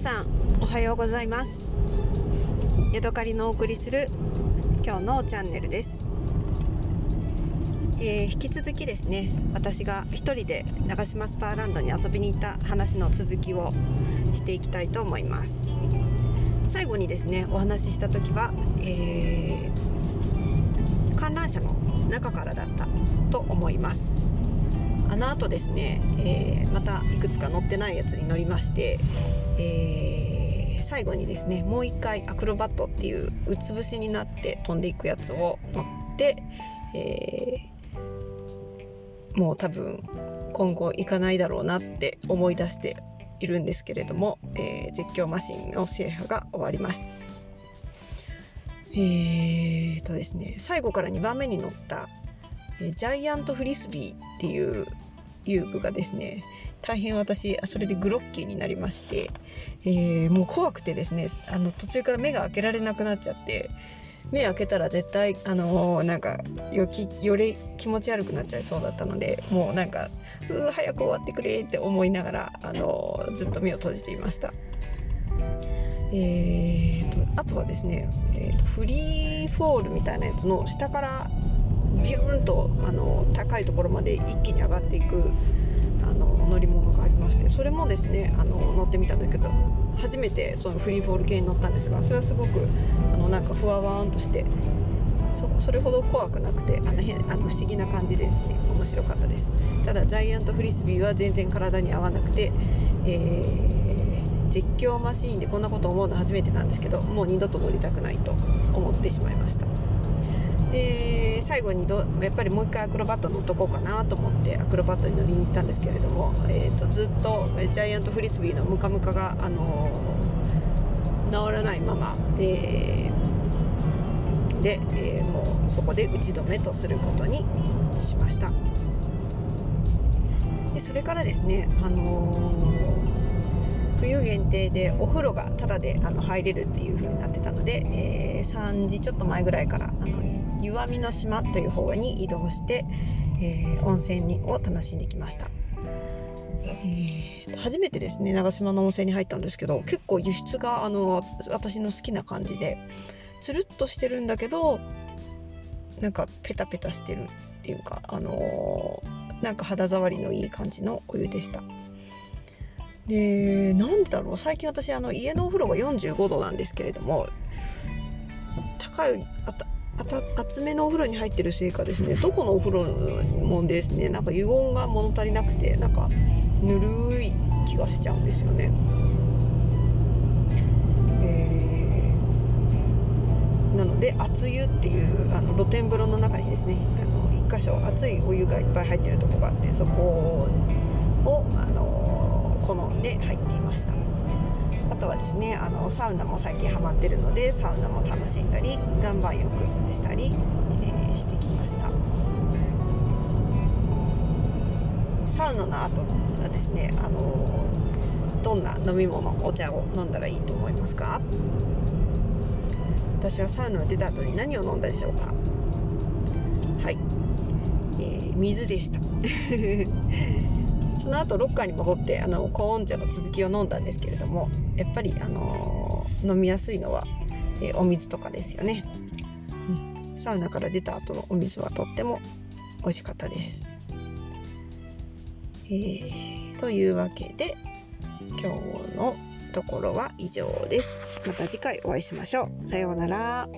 さんおはようございます。ヤドカリのお送りする今日のチャンネルです、えー、引き続きですね私が一人で長島スパーランドに遊びに行った話の続きをしていきたいと思います。最後にですねお話しした時は、えー、観覧車の中からだったと思います。あの後ですね、えー、またいくつか乗ってないやつに乗りまして、えー、最後にですねもう一回アクロバットっていううつ伏せになって飛んでいくやつを乗って、えー、もう多分今後行かないだろうなって思い出しているんですけれども、えー、絶叫マシンの制覇が終わりました。えーとですね、最後から2番目に乗ったえジャイアントフリスビーっていう遊具がですね大変私それでグロッキーになりまして、えー、もう怖くてですねあの途中から目が開けられなくなっちゃって目開けたら絶対あのー、なんかよきより気持ち悪くなっちゃいそうだったのでもうなんかうー早く終わってくれって思いながら、あのー、ずっと目を閉じていました。えーと、あとはですね、えーとフリーフォールみたいなやつの下からビューンとあの高いところまで一気に上がっていくあの乗り物がありましてそれもですねあの乗ってみたんですけど初めてそのフリーフォール系に乗ったんですがそれはすごくあのなんかふわわーんとしてそれほど怖くなくてあのあの不思議な感じでですね面白かったです。ただジャイアントフリスビーは全然体に合わなくて、えー、実況マシーンでこんなこと思うの初めてなんですけどもう二度と乗りたくないと思ってしまいました。で最後にどやっぱりもう一回アクロバット乗っとこうかなと思ってアクロバットに乗りに行ったんですけれども、えーと、ずっとジャイアントフリスビーのムカムカが、あのー、治らないまま、えー、で、えー、もうそこで打ち止めとすることにしました。でそれからですね、あの冬限定でお風呂がタダであの入れるっていう風になってたので、えー、3時ちょっと前ぐらいからあの湯あみの島という方に移動して、えー、温泉にを楽しんできました、えー、初めてですね長島の温泉に入ったんですけど結構輸出があの私の好きな感じでつるっとしてるんだけどなんかペタペタしてるっていうかあのー、なんか肌触りのいい感じのお湯でした。でなんでだろう最近私あの家のお風呂が45度なんですけれども高いあたあた厚めのお風呂に入ってるせいかですねどこのお風呂もですねなんか油温が物足りなくてなんかぬるい気がしちゃうんですよね。えー、なので熱湯っていうあの露天風呂の中にですねあの1箇所熱いお湯がいっぱい入ってるとこがあってそこをあの好んで入っていました。あとはですねあのサウナも最近ハマってるのでサウナも楽しんだり岩盤浴したり、えー、してきました。サウナの後はですねあのどんな飲み物お茶を飲んだらいいと思いますか？私はサウナを出た後に何を飲んだでしょうか？はい、えー、水でした。その後ロッカーに戻ってあの高温茶の続きを飲んだんですけれどもやっぱり、あの飲みやすいのは、えー、お水とかですよね、うん、サウナから出た後のお水はとっても美味しかったです、えー、というわけで今日のところは以上です。また次回お会いしましょう。さようなら。